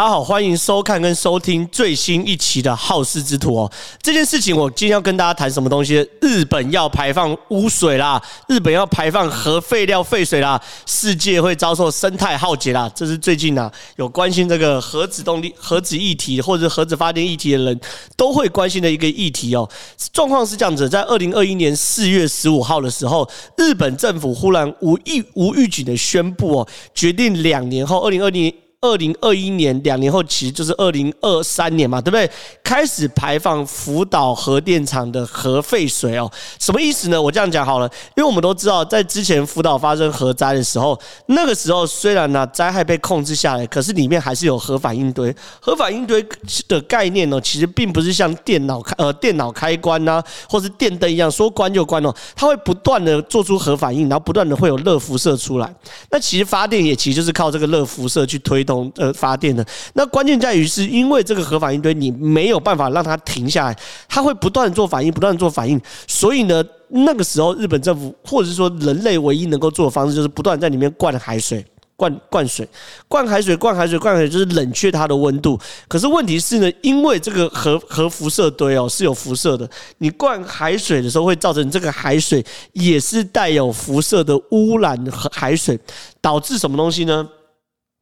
大家好，欢迎收看跟收听最新一期的《好事之徒》哦。这件事情我今天要跟大家谈什么东西？日本要排放污水啦，日本要排放核废料废水啦，世界会遭受生态浩劫啦。这是最近啊，有关心这个核子动力、核子议题或者核子发电议题的人都会关心的一个议题哦。状况是这样子，在二零二一年四月十五号的时候，日本政府忽然无预无预警的宣布哦，决定两年后，二零二零。二零二一年两年后，其实就是二零二三年嘛，对不对？开始排放福岛核电厂的核废水哦，什么意思呢？我这样讲好了，因为我们都知道，在之前福岛发生核灾的时候，那个时候虽然呢灾害被控制下来，可是里面还是有核反应堆。核反应堆的概念呢，其实并不是像电脑开呃电脑开关呐，或是电灯一样说关就关哦，它会不断的做出核反应，然后不断的会有热辐射出来。那其实发电也其实就是靠这个热辐射去推动。呃，发电的那关键在于，是因为这个核反应堆你没有办法让它停下来，它会不断做反应，不断做反应。所以呢，那个时候日本政府或者是说人类唯一能够做的方式，就是不断在里面灌海水、灌灌水、灌海水、灌海水、灌海水，就是冷却它的温度。可是问题是呢，因为这个核核辐射堆哦是有辐射的，你灌海水的时候会造成这个海水也是带有辐射的污染和海水，导致什么东西呢？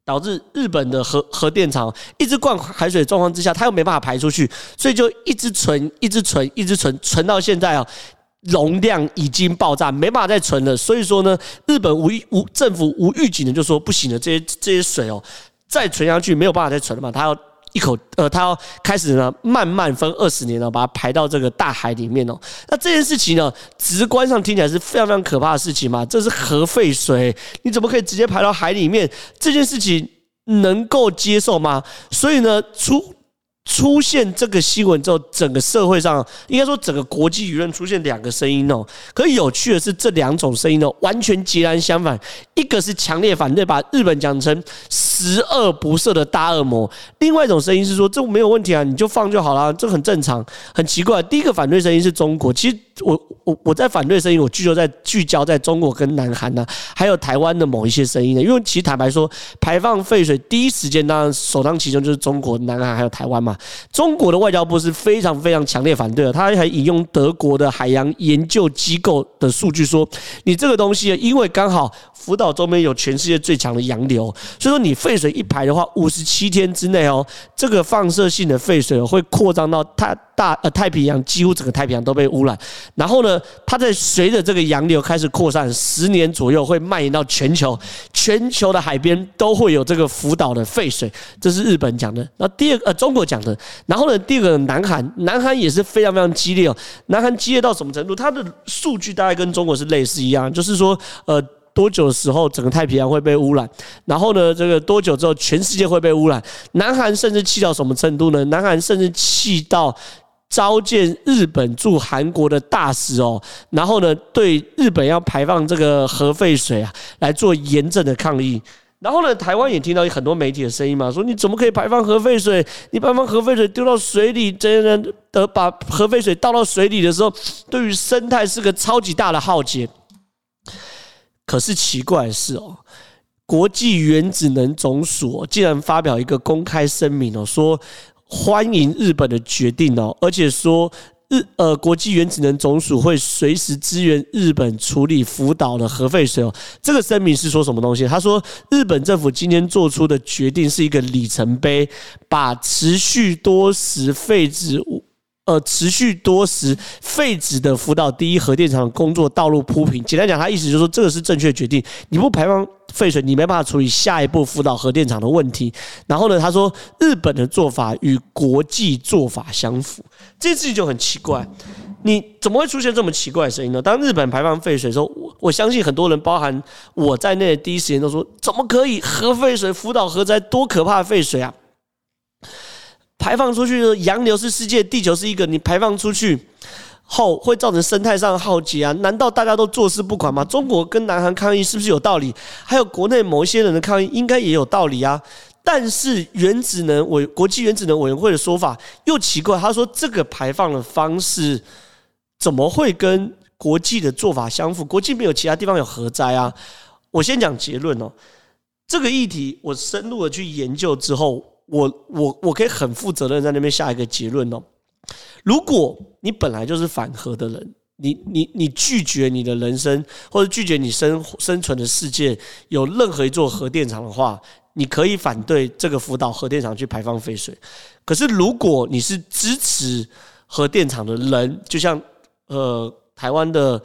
导致日本的核核电厂一直灌海水状况之下，它又没办法排出去，所以就一直存，一直存，一直存，存到现在啊，容量已经爆炸，没办法再存了。所以说呢，日本无无政府无预警的就说不行了，这些这些水哦，再存下去没有办法再存了嘛，它要一口呃，它要开始呢慢慢分二十年呢，把它排到这个大海里面哦。那这件事情呢，直观上听起来是非常非常可怕的事情嘛，这是核废水，你怎么可以直接排到海里面？这件事情能够接受吗？所以呢，出。出现这个新闻之后，整个社会上应该说整个国际舆论出现两个声音哦。可有趣的是，这两种声音哦，完全截然相反。一个是强烈反对，把日本讲成十恶不赦的大恶魔；另外一种声音是说，这没有问题啊，你就放就好了，这很正常。很奇怪，第一个反对声音是中国，其实我我我在反对声音，我聚焦在聚焦在中国跟南韩呢，还有台湾的某一些声音呢。因为其实坦白说，排放废水第一时间当然首当其冲就是中国、南韩还有台湾嘛。中国的外交部是非常非常强烈反对的，他还引用德国的海洋研究机构的数据说，你这个东西因为刚好福岛周边有全世界最强的洋流，所以说你废水一排的话，五十七天之内哦，这个放射性的废水会扩张到太大呃太平洋，几乎整个太平洋都被污染。然后呢，它在随着这个洋流开始扩散，十年左右会蔓延到全球，全球的海边都会有这个福岛的废水。这是日本讲的，那第二个呃中国讲的。然后呢，第二个南韩，南韩也是非常非常激烈哦。南韩激烈到什么程度？它的数据大概跟中国是类似一样，就是说，呃，多久的时候整个太平洋会被污染？然后呢，这个多久之后全世界会被污染？南韩甚至气到什么程度呢？南韩甚至气到召见日本驻韩国的大使哦，然后呢，对日本要排放这个核废水啊，来做严正的抗议。然后呢，台湾也听到很多媒体的声音嘛，说你怎么可以排放核废水？你排放核废水丢到水里，这样的把核废水倒到水里的时候，对于生态是个超级大的浩劫。可是奇怪的是哦，国际原子能总署竟然发表一个公开声明哦，说欢迎日本的决定哦，而且说。日呃，国际原子能总署会随时支援日本处理福岛的核废水哦。这个声明是说什么东西？他说，日本政府今天做出的决定是一个里程碑，把持续多时废止物。呃，持续多时废止的福岛第一核电厂工作道路铺平。简单讲，他意思就是说，这个是正确决定。你不排放废水，你没办法处理下一步福岛核电厂的问题。然后呢，他说日本的做法与国际做法相符，这件事情就很奇怪。你怎么会出现这么奇怪的声音呢？当日本排放废水的时候，我我相信很多人，包含我在内，第一时间都说：怎么可以核废水？福岛核灾多可怕的废水啊！排放出去的洋流是世界，地球是一个。你排放出去后会造成生态上的浩劫啊！难道大家都坐视不管吗？中国跟南韩抗议是不是有道理？还有国内某些人的抗议应该也有道理啊！但是原子能委国际原子能委员会的说法又奇怪，他说这个排放的方式怎么会跟国际的做法相符？国际没有其他地方有核灾啊！我先讲结论哦，这个议题我深入的去研究之后。我我我可以很负责任在那边下一个结论哦。如果你本来就是反核的人，你你你拒绝你的人生或者拒绝你生生存的世界有任何一座核电厂的话，你可以反对这个福岛核电厂去排放废水。可是如果你是支持核电厂的人，就像呃台湾的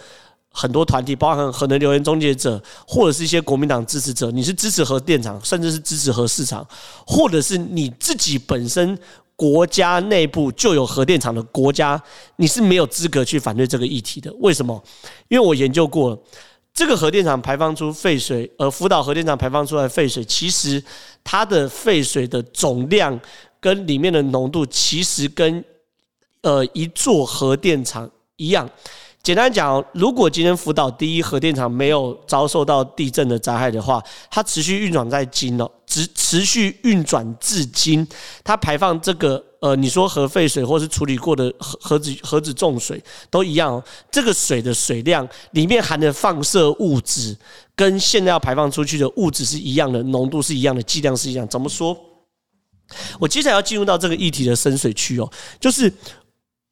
很多团体，包含核能留言终结者，或者是一些国民党支持者，你是支持核电厂，甚至是支持核市场，或者是你自己本身。国家内部就有核电厂的国家，你是没有资格去反对这个议题的。为什么？因为我研究过，这个核电厂排放出废水，而福岛核电厂排放出来废水，其实它的废水的总量跟里面的浓度，其实跟呃一座核电厂一样。简单讲，如果今天福岛第一核电厂没有遭受到地震的灾害的话，它持续运转在今哦，持持续运转至今，它排放这个呃，你说核废水或是处理过的核核子核子重水都一样哦，这个水的水量里面含的放射物质跟现在要排放出去的物质是一样的，浓度是一样的，剂量是一样。怎么说？我接下来要进入到这个议题的深水区哦，就是。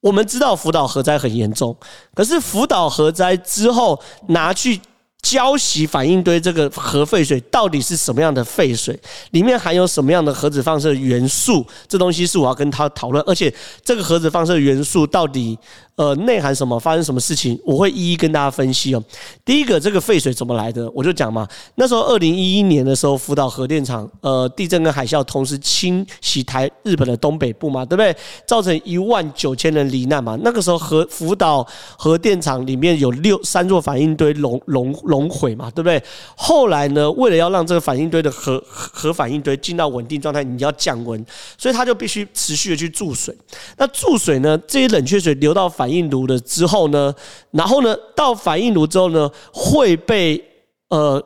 我们知道福岛核灾很严重，可是福岛核灾之后拿去胶洗反应堆这个核废水到底是什么样的废水？里面含有什么样的核子放射元素？这东西是我要跟他讨论，而且这个核子放射元素到底？呃，内涵什么？发生什么事情？我会一一跟大家分析哦。第一个，这个废水怎么来的？我就讲嘛。那时候二零一一年的时候，福岛核电厂呃地震跟海啸同时侵袭台日本的东北部嘛，对不对？造成一万九千人罹难嘛。那个时候核福岛核电厂里面有六三座反应堆熔熔熔毁嘛，对不对？后来呢，为了要让这个反应堆的核核反应堆进到稳定状态，你要降温，所以它就必须持续的去注水。那注水呢，这些冷却水流到反应炉了之后呢，然后呢，到反应炉之后呢，会被呃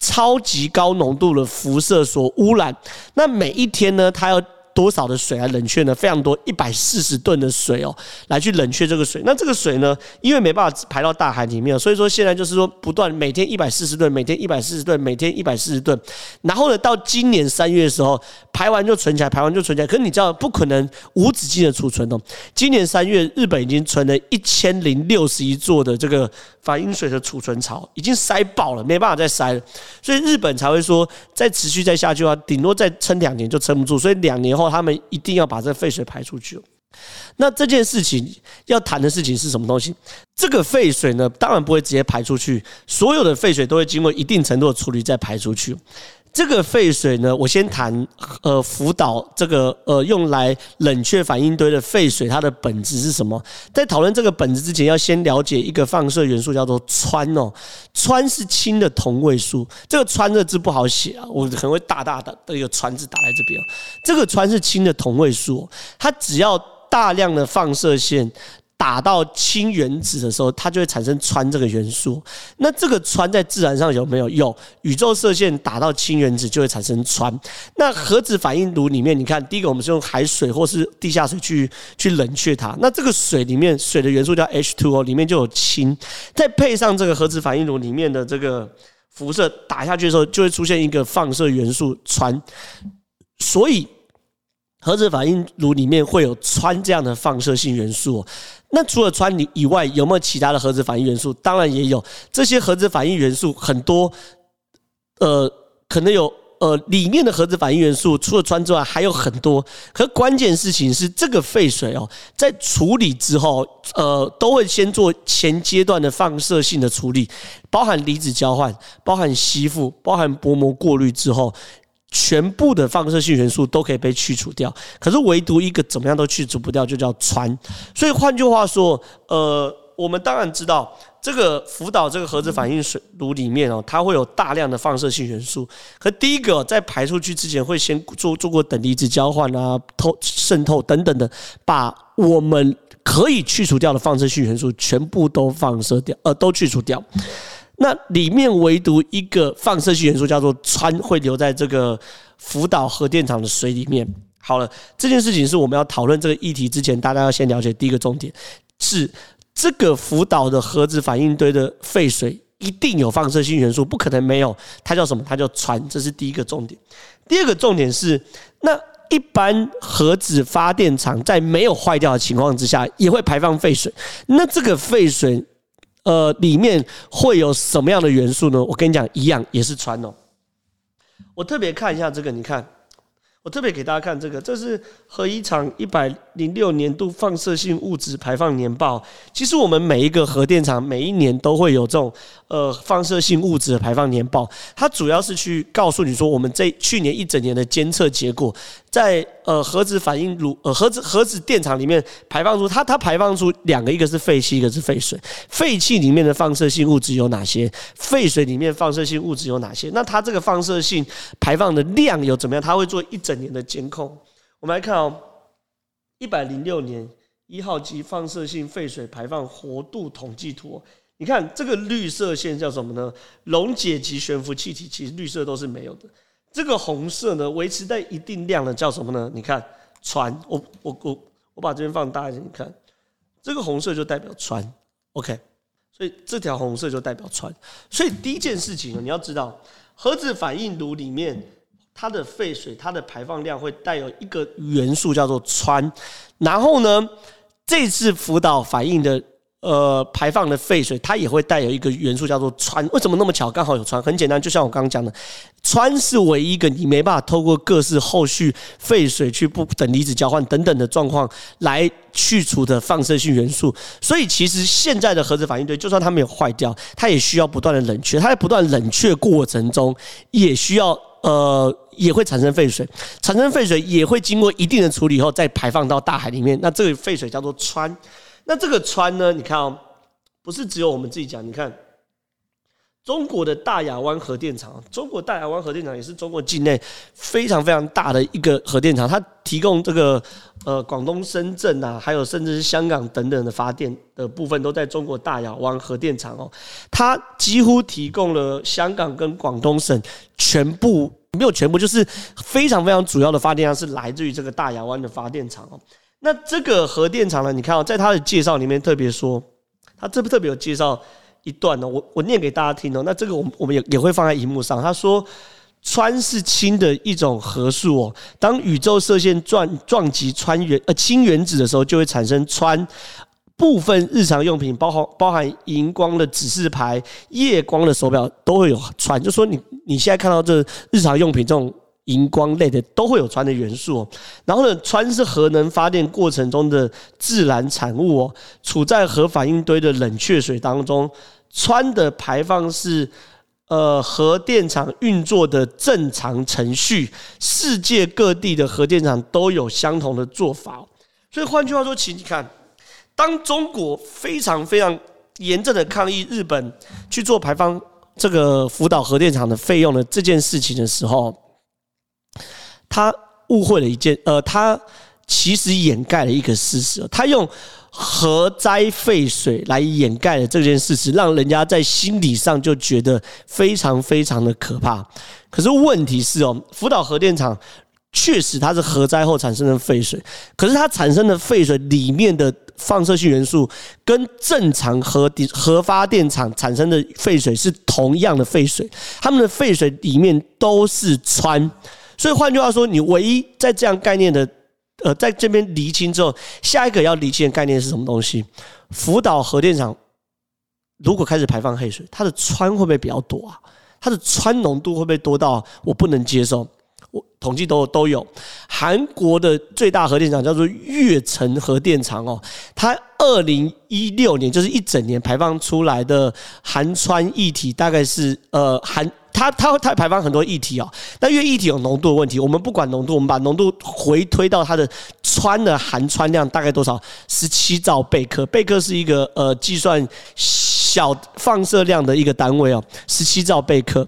超级高浓度的辐射所污染。那每一天呢，它要。多少的水来冷却呢？非常多，一百四十吨的水哦，来去冷却这个水。那这个水呢，因为没办法排到大海里面，所以说现在就是说不断每天一百四十吨，每天一百四十吨，每天一百四十吨。然后呢，到今年三月的时候，排完就存起来，排完就存起来。可是你知道不可能无止境的储存哦。今年三月，日本已经存了一千零六十一座的这个反应水的储存槽，已经塞爆了，没办法再塞了。所以日本才会说，再持续再下去的话，顶多再撑两年就撑不住。所以两年后。他们一定要把这废水排出去。那这件事情要谈的事情是什么东西？这个废水呢，当然不会直接排出去，所有的废水都会经过一定程度的处理再排出去。这个废水呢，我先谈呃福岛这个呃用来冷却反应堆的废水，它的本质是什么？在讨论这个本质之前，要先了解一个放射元素，叫做氚哦。氚是氢的同位素，这个氚这字不好写啊，我可能会大大的一个氚字打在这边。这个氚是氢的同位素，它只要大量的放射线。打到氢原子的时候，它就会产生氚这个元素。那这个氚在自然上有没有？有，宇宙射线打到氢原子就会产生氚。那核子反应炉里面，你看，第一个我们是用海水或是地下水去去冷却它。那这个水里面，水的元素叫 H2O，里面就有氢。再配上这个核子反应炉里面的这个辐射打下去的时候，就会出现一个放射元素氚。所以。核子反应炉里面会有氚这样的放射性元素。那除了氚以外，有没有其他的核子反应元素？当然也有。这些核子反应元素很多，呃，可能有呃里面的核子反应元素除了氚之外还有很多。可关键事情是，这个废水哦，在处理之后，呃，都会先做前阶段的放射性的处理，包含离子交换，包含吸附，包含薄膜过滤之后。全部的放射性元素都可以被去除掉，可是唯独一个怎么样都去除不掉，就叫氚。所以换句话说，呃，我们当然知道这个福岛这个核子反应水炉里面哦，它会有大量的放射性元素。可第一个在排出去之前，会先做做过等离子交换啊、透渗透等等的，把我们可以去除掉的放射性元素全部都放射掉，呃，都去除掉。那里面唯独一个放射性元素叫做氚，会留在这个福岛核电厂的水里面。好了，这件事情是我们要讨论这个议题之前，大家要先了解第一个重点是这个福岛的核子反应堆的废水一定有放射性元素，不可能没有。它叫什么？它叫氚，这是第一个重点。第二个重点是，那一般核子发电厂在没有坏掉的情况之下，也会排放废水。那这个废水，呃，里面会有什么样的元素呢？我跟你讲，一样也是氚哦。我特别看一下这个，你看。我特别给大家看这个，这是核一厂一百零六年度放射性物质排放年报。其实我们每一个核电厂每一年都会有这种呃放射性物质的排放年报，它主要是去告诉你说我们这去年一整年的监测结果。在呃核子反应炉呃核子核子电厂里面排放出它它排放出两个，一个是废气，一个是废水。废气里面的放射性物质有哪些？废水里面放射性物质有哪些？那它这个放射性排放的量有怎么样？它会做一整年的监控。我们来看哦，一百零六年一号机放射性废水排放活度统计图。你看这个绿色线叫什么呢？溶解及悬浮气体，其实绿色都是没有的。这个红色呢，维持在一定量的叫什么呢？你看，氚。我我我我把这边放大一点，你看，这个红色就代表氚。OK，所以这条红色就代表氚。所以第一件事情呢，你要知道，核子反应炉里面它的废水，它的排放量会带有一个元素叫做氚。然后呢，这次福岛反应的。呃，排放的废水它也会带有一个元素叫做氚。为什么那么巧，刚好有氚？很简单，就像我刚刚讲的，氚是唯一一个你没办法透过各式后续废水去不等离子交换等等的状况来去除的放射性元素。所以，其实现在的核子反应堆，就算它没有坏掉，它也需要不断的冷却。它在不断冷却过程中，也需要呃，也会产生废水。产生废水也会经过一定的处理后，再排放到大海里面。那这个废水叫做氚。那这个川呢？你看哦，不是只有我们自己讲。你看，中国的大亚湾核电厂，中国大亚湾核电厂也是中国境内非常非常大的一个核电厂，它提供这个呃广东深圳啊，还有甚至是香港等等的发电的部分，都在中国大亚湾核电厂哦。它几乎提供了香港跟广东省全部，没有全部，就是非常非常主要的发电量是来自于这个大亚湾的发电厂哦。那这个核电厂呢？你看哦，在他的介绍里面特别说，他这不特别有介绍一段呢，我我念给大家听哦。那这个我我们也也会放在荧幕上。他说，氚是氢的一种核素哦。当宇宙射线撞撞击氚原呃氢原子的时候，就会产生氚。部分日常用品，包含包含荧光的指示牌、夜光的手表，都会有氚。就说你你现在看到这日常用品这种。荧光类的都会有氚的元素，然后呢，氚是核能发电过程中的自然产物哦，处在核反应堆的冷却水当中，氚的排放是呃核电厂运作的正常程序，世界各地的核电厂都有相同的做法，所以换句话说，请你看，当中国非常非常严正的抗议日本去做排放这个福岛核电厂的费用的这件事情的时候。他误会了一件，呃，他其实掩盖了一个事实。他用核灾废水来掩盖了这件事实，让人家在心理上就觉得非常非常的可怕。可是问题是哦，福岛核电厂确实它是核灾后产生的废水，可是它产生的废水里面的放射性元素跟正常核核发电厂产生的废水是同样的废水，它们的废水里面都是氚。所以换句话说，你唯一在这样概念的，呃，在这边厘清之后，下一个要厘清的概念是什么东西？福岛核电厂如果开始排放黑水，它的氚会不会比较多啊？它的氚浓度会不会多到我不能接受？我统计都都有。韩国的最大核电厂叫做月城核电厂哦，它二零一六年就是一整年排放出来的含氚液体大概是呃含。它它它排放很多液体啊，那因为液体有浓度的问题，我们不管浓度，我们把浓度回推到它的氚的含氚量大概多少？十七兆贝克，贝克是一个呃计算小放射量的一个单位哦，十七兆贝克。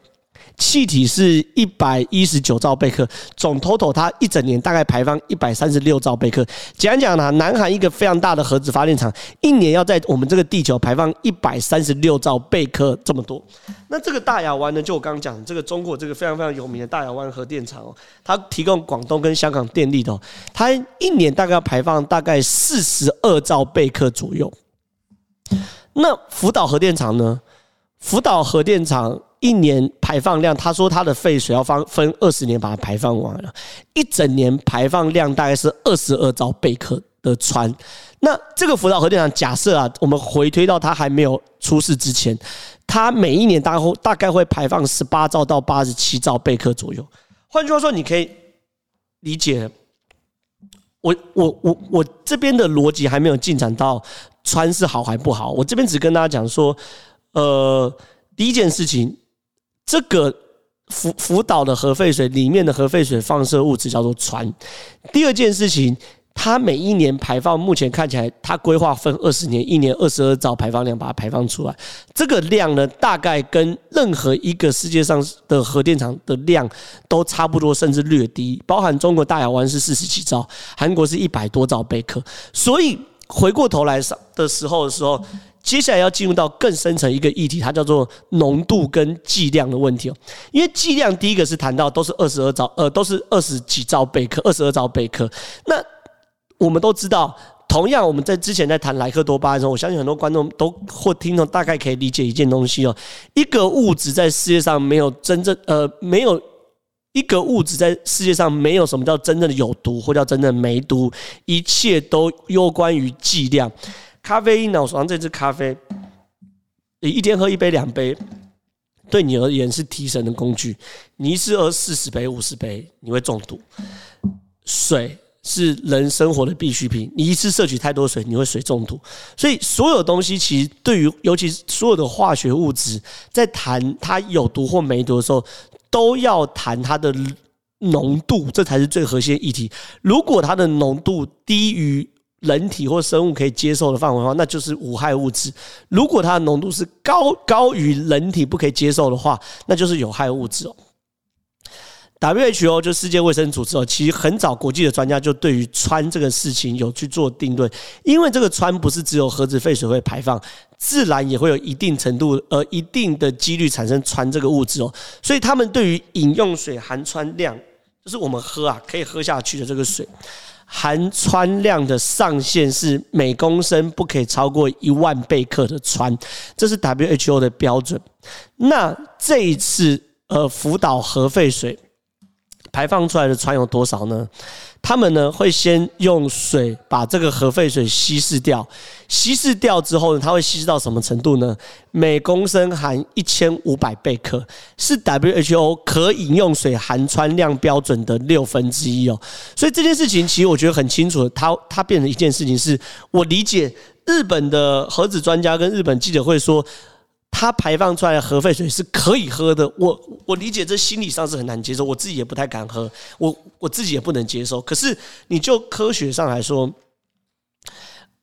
气体是一百一十九兆贝克，总 total 它一整年大概排放一百三十六兆贝克。讲讲呢，南韩一个非常大的核子发电厂，一年要在我们这个地球排放一百三十六兆贝克这么多。那这个大亚湾呢，就我刚刚讲，这个中国这个非常非常有名的大亚湾核电厂哦，它提供广东跟香港电力的，它一年大概要排放大概四十二兆贝克左右。那福岛核电厂呢？福岛核电厂。一年排放量，他说他的废水要放分二十年把它排放完了，一整年排放量大概是二十二兆贝克的氚。那这个福岛核电厂假设啊，我们回推到它还没有出事之前，它每一年大概大概会排放十八兆到八十七兆贝克左右。换句话说，你可以理解，我我我我这边的逻辑还没有进展到氚是好还不好。我这边只跟大家讲说，呃，第一件事情。这个福福岛的核废水里面的核废水放射物质叫做氚。第二件事情，它每一年排放，目前看起来它规划分二十年，一年二十二兆排放量把它排放出来。这个量呢，大概跟任何一个世界上的核电厂的量都差不多，甚至略低。包含中国大亚湾是四十几兆，韩国是一百多兆贝克。所以回过头来上的时候的时候。接下来要进入到更深层一个议题，它叫做浓度跟剂量的问题哦。因为剂量第一个是谈到都是二十二兆，呃，都是二十几兆贝克，二十二兆贝克。那我们都知道，同样我们在之前在谈莱克多巴的时候，我相信很多观众都或听众大概可以理解一件东西哦。一个物质在世界上没有真正，呃，没有一个物质在世界上没有什么叫真正的有毒或叫真正的没毒，一切都攸关于剂量。咖啡因呢？我手上这支咖啡，你一天喝一杯两杯，对你而言是提神的工具。你一次喝四十杯、五十杯，你会中毒。水是人生活的必需品，你一次摄取太多水，你会水中毒。所以所有东西其实对于，尤其是所有的化学物质，在谈它有毒或没毒的时候，都要谈它的浓度，这才是最核心的议题。如果它的浓度低于人体或生物可以接受的范围的话，那就是无害物质；如果它的浓度是高高于人体不可以接受的话，那就是有害物质哦。WHO 就世界卫生组织哦，其实很早国际的专家就对于氚这个事情有去做定论，因为这个氚不是只有核子废水会排放，自然也会有一定程度呃一定的几率产生氚这个物质哦，所以他们对于饮用水含氚量，就是我们喝啊可以喝下去的这个水。含氚量的上限是每公升不可以超过一万贝克的氚，这是 WHO 的标准。那这一次，呃，福岛核废水排放出来的氚有多少呢？他们呢会先用水把这个核废水稀释掉，稀释掉之后呢，它会稀释到什么程度呢？每公升含一千五百贝克，是 WHO 可饮用水含氚量标准的六分之一哦。所以这件事情其实我觉得很清楚，它它变成一件事情是，我理解日本的核子专家跟日本记者会说。它排放出来的核废水是可以喝的，我我理解这心理上是很难接受，我自己也不太敢喝，我我自己也不能接受。可是你就科学上来说，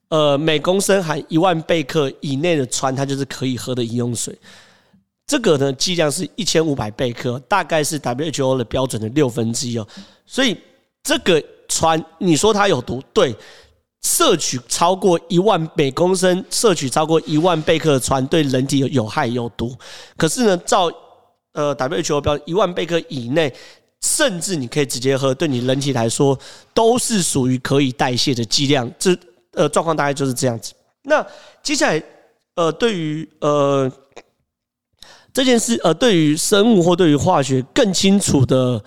呃，每公升含一万贝克以内的氚，它就是可以喝的饮用水。这个呢，剂量是一千五百贝克，大概是 WHO 的标准的六分之一哦。所以这个氚，你说它有毒，对。摄取超过一万每公升，摄取超过一万贝克的船对人体有有害有毒。可是呢，照呃 WHO 标准，一万贝克以内，甚至你可以直接喝，对你人体来说都是属于可以代谢的剂量。这呃状况大概就是这样子。那接下来呃，对于呃这件事呃，对于生物或对于化学更清楚的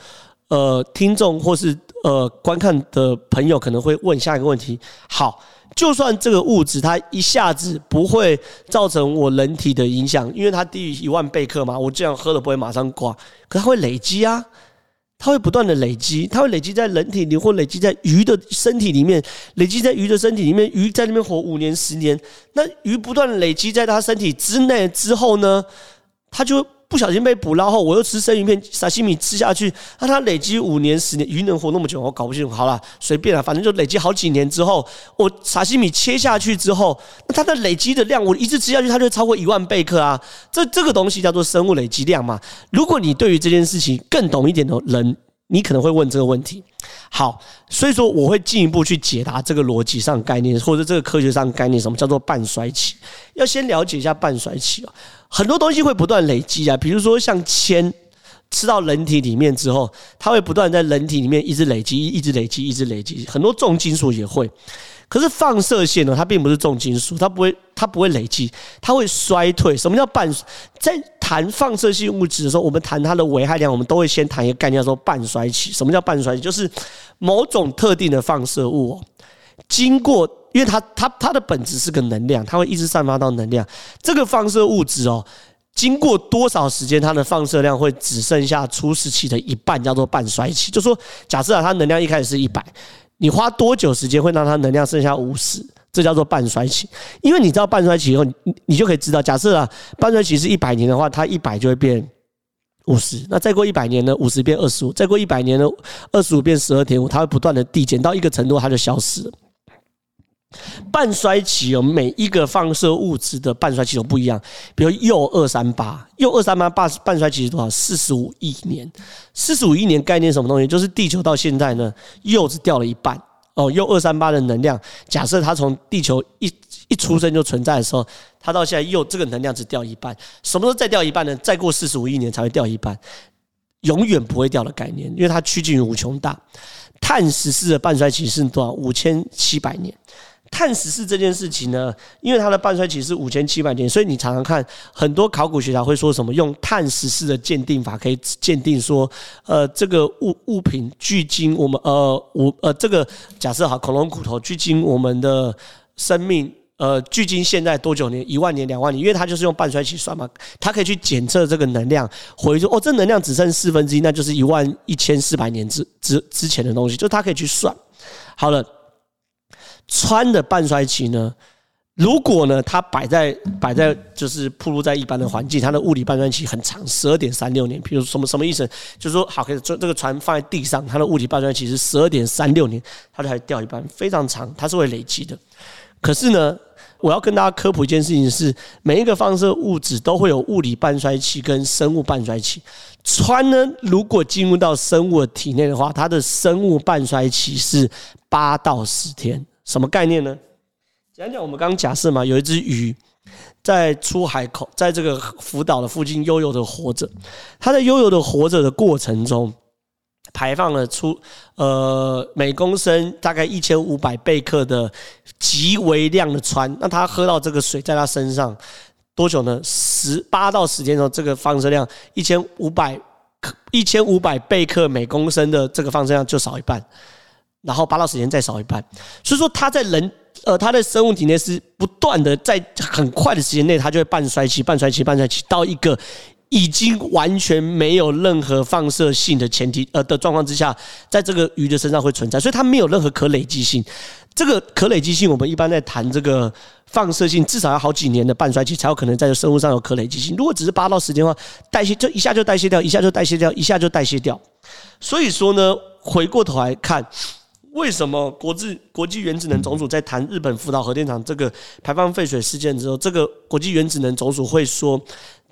呃听众或是。呃，观看的朋友可能会问下一个问题：好，就算这个物质它一下子不会造成我人体的影响，因为它低于一万贝克嘛，我这样喝了不会马上挂，可它会累积啊，它会不断的累积，它会累积在人体里或累积在鱼的身体里面，累积在鱼的身体里面，鱼在那边活五年十年，那鱼不断累积在它身体之内之后呢，它就。不小心被捕捞后，我又吃生鱼片沙西米吃下去，那它累积五年十年，鱼能活那么久，我搞不清楚。好了，随便了，反正就累积好几年之后，我沙西米切下去之后，那它的累积的量，我一次吃下去，它就超过一万贝克啊！这这个东西叫做生物累积量嘛。如果你对于这件事情更懂一点的人，你可能会问这个问题。好，所以说我会进一步去解答这个逻辑上概念，或者这个科学上概念，什么叫做半衰期？要先了解一下半衰期哦。很多东西会不断累积啊，比如说像铅，吃到人体里面之后，它会不断在人体里面一直累积，一直累积，一直累积。很多重金属也会，可是放射线呢，它并不是重金属，它不会，它不会累积，它会衰退。什么叫半？在谈放射性物质的时候，我们谈它的危害量，我们都会先谈一个概念，叫做半衰期。什么叫半衰期？就是某种特定的放射物哦，经过，因为它它它的本质是个能量，它会一直散发到能量。这个放射物质哦，经过多少时间，它的放射量会只剩下初始期的一半，叫做半衰期。就说假设啊，它能量一开始是一百，你花多久时间会让它能量剩下五十？这叫做半衰期，因为你知道半衰期以后，你你就可以知道，假设啊，半衰期是一百年的话，它一百就会变五十，那再过一百年呢，五十变二十五，再过一百年呢，二十五变十二点五，它会不断的递减到一个程度，它就消失了。半衰期有每一个放射物质的半衰期都不一样，比如铀二三八，铀二三八半半衰期是多少？四十五亿年，四十五亿年概念什么东西？就是地球到现在呢，铀只掉了一半。哦，用二三八的能量，假设它从地球一一出生就存在的时候，它到现在又这个能量只掉一半，什么时候再掉一半呢？再过四十五亿年才会掉一半，永远不会掉的概念，因为它趋近于无穷大。碳十四的半衰期是多少？五千七百年。碳十四这件事情呢，因为它的半衰期是五千七百年，所以你常常看很多考古学家会说什么用碳十四的鉴定法可以鉴定说，呃，这个物物品距今我们呃我呃这个假设哈恐龙骨头距今我们的生命呃距今现在多久年？一万年、两万年？因为它就是用半衰期算嘛，它可以去检测这个能量，回说哦，这能量只剩四分之一，那就是一万一千四百年之之之前的东西，就它可以去算。好了。氚的半衰期呢？如果呢，它摆在摆在就是铺露在一般的环境，它的物理半衰期很长，十二点三六年。比如什么什么意思？就是说，好，可以这这个船放在地上，它的物理半衰期是十二点三六年，它就还掉一半，非常长，它是会累积的。可是呢，我要跟大家科普一件事情是，每一个放射物质都会有物理半衰期跟生物半衰期。氚呢，如果进入到生物的体内的话，它的生物半衰期是八到十天。什么概念呢？讲讲我们刚刚假设嘛，有一只鱼在出海口，在这个福岛的附近悠游的活着。它在悠游的活着的过程中，排放了出呃每公升大概一千五百贝克的极微量的氚。那它喝到这个水，在它身上多久呢？十八到十天之后，这个放射量一千五百克一千五百贝克每公升的这个放射量就少一半。然后八到十天再少一半，所以说它在人呃，它的生物体内是不断的在很快的时间内，它就会半衰期、半衰期、半衰期到一个已经完全没有任何放射性的前提呃的状况之下，在这个鱼的身上会存在，所以它没有任何可累积性。这个可累积性，我们一般在谈这个放射性，至少要好几年的半衰期才有可能在生物上有可累积性。如果只是八到十天的话，代谢就一下就代谢掉，一下就代谢掉，一下就代谢掉。所以说呢，回过头来看。为什么国际国际原子能总署在谈日本福岛核电厂这个排放废水事件之后，这个国际原子能总署会说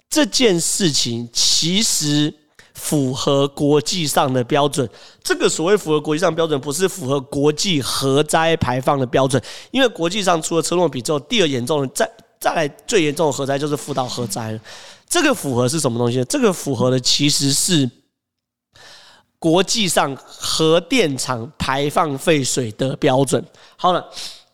这件事情其实符合国际上的标准？这个所谓符合国际上标准，不是符合国际核灾排放的标准，因为国际上除了车诺比之后，第二严重的再再来最严重的核灾就是福岛核灾了。这个符合是什么东西？这个符合的其实是。国际上核电厂排放废水的标准。好了。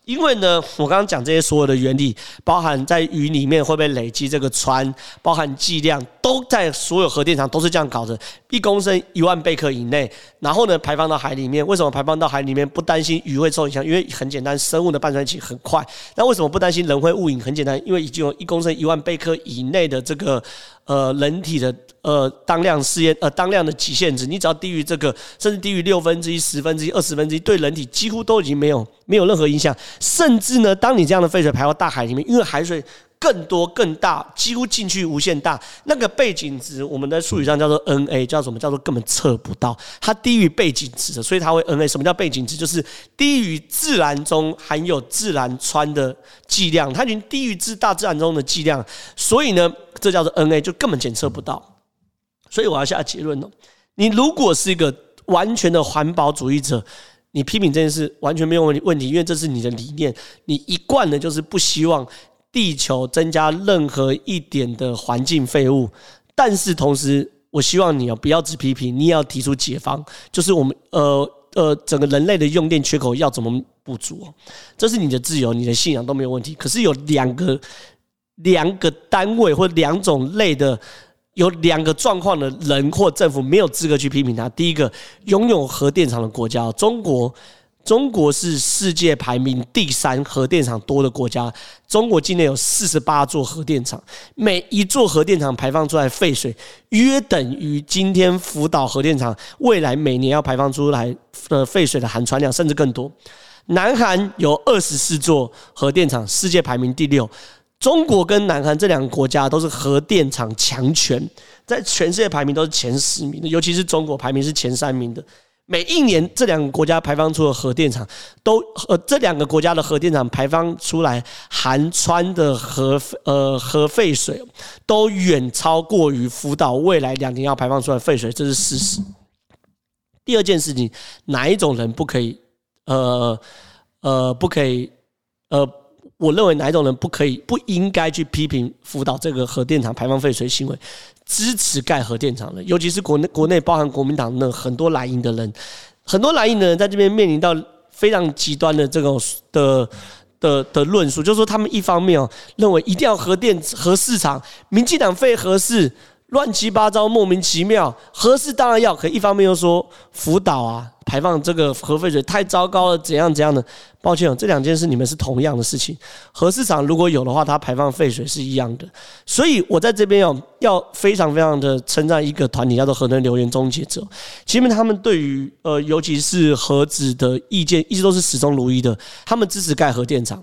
因为呢，我刚刚讲这些所有的原理，包含在雨里面会不会累积这个氚，包含剂量，都在所有核电厂都是这样搞的，一公升一万贝克以内，然后呢排放到海里面。为什么排放到海里面不担心鱼会受影响？因为很简单，生物的半衰期很快。那为什么不担心人会误饮？很简单，因为已经有一公升一万贝克以内的这个呃人体的呃当量试验呃当量的极限值，你只要低于这个，甚至低于六分之一、十分之一、二十分之一，对人体几乎都已经没有没有任何影响。甚至呢，当你这样的废水排到大海里面，因为海水更多更大，几乎进去无限大，那个背景值，我们在术语上叫做 NA，叫什么？叫做根本测不到，它低于背景值的，所以它会 NA。什么叫背景值？就是低于自然中含有自然穿的剂量，它已经低于自大自然中的剂量，所以呢，这叫做 NA，就根本检测不到。所以我要下结论了，你如果是一个完全的环保主义者。你批评这件事完全没有问题，问题，因为这是你的理念，你一贯的就是不希望地球增加任何一点的环境废物。但是同时，我希望你哦不要只批评，你也要提出解方，就是我们呃呃整个人类的用电缺口要怎么补足？这是你的自由，你的信仰都没有问题。可是有两个两个单位或两种类的有两个状况的人或政府没有资格去批评他。第一个，拥有核电厂的国家，中国。中国是世界排名第三核电厂多的国家。中国境内有四十八座核电厂，每一座核电厂排放出来废水，约等于今天福岛核电厂未来每年要排放出来的废水的含氚量，甚至更多。南韩有二十四座核电厂，世界排名第六。中国跟南韩这两个国家都是核电厂强权，在全世界排名都是前十名的，尤其是中国排名是前三名的。每一年，这两个国家排放出的核电厂都呃，这两个国家的核电厂排放出来含氚的核呃核废水，都远超过于福岛未来两年要排放出来的废水，这是事实。第二件事情，哪一种人不可以呃呃不可以呃？我认为哪一种人不可以不应该去批评福岛这个核电厂排放废水行为？支持盖核电厂的，尤其是国内国内包含国民党的很多蓝营的人，很多蓝营的人在这边面临到非常极端的这种的的的论述，就是说他们一方面哦认为一定要核电核市场，民进党废核四。乱七八糟，莫名其妙。核四当然要，可一方面又说福岛啊排放这个核废水太糟糕了，怎样怎样的？抱歉哦，这两件事你们是同样的事情。核四厂如果有的话，它排放废水是一样的。所以我在这边要要非常非常的称赞一个团体，叫做核能留言终结者。其实他们对于呃，尤其是核子的意见，一直都是始终如一的。他们支持盖核电厂。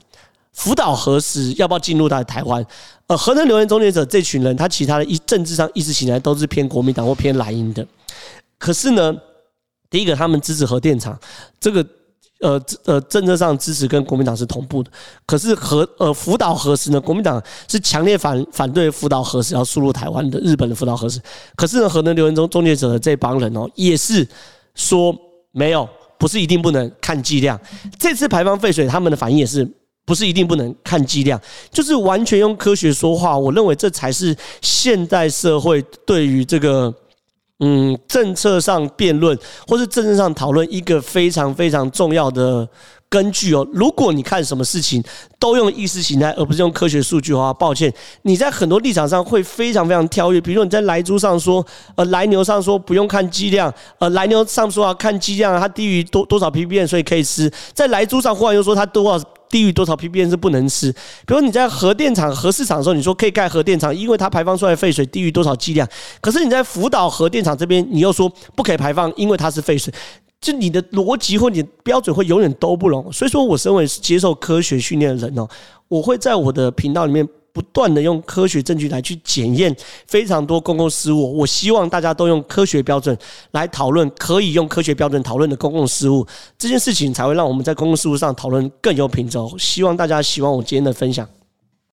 福岛核食要不要进入到台湾？呃，核能留言终结者这群人，他其他的一政治上意识形态都是偏国民党或偏蓝营的。可是呢，第一个他们支持核电厂，这个呃呃政策上支持跟国民党是同步的。可是核呃福岛核食呢，国民党是强烈反反对福岛核食要输入台湾的日本的福岛核食。可是呢，核能留言中终结者的这帮人哦，也是说没有，不是一定不能看剂量。这次排放废水，他们的反应也是。不是一定不能看剂量，就是完全用科学说话。我认为这才是现代社会对于这个嗯政策上辩论或是政治上讨论一个非常非常重要的根据哦。如果你看什么事情都用意识形态而不是用科学数据的话，抱歉，你在很多立场上会非常非常跳跃。比如说你在莱猪上说，呃，莱牛上说不用看剂量，呃，莱牛上说要看剂量，它低于多多少 ppm 所以可以吃。在莱猪上忽然又说它多少。低于多少 ppm 是不能吃。比如你在核电厂、核试场的时候，你说可以盖核电厂，因为它排放出来的废水低于多少剂量。可是你在福岛核电厂这边，你又说不可以排放，因为它是废水。就你的逻辑或你的标准会永远都不容。所以说我身为接受科学训练的人哦，我会在我的频道里面。不断的用科学证据来去检验非常多公共事务，我希望大家都用科学标准来讨论，可以用科学标准讨论的公共事务，这件事情才会让我们在公共事务上讨论更有品质。希望大家喜欢我今天的分享。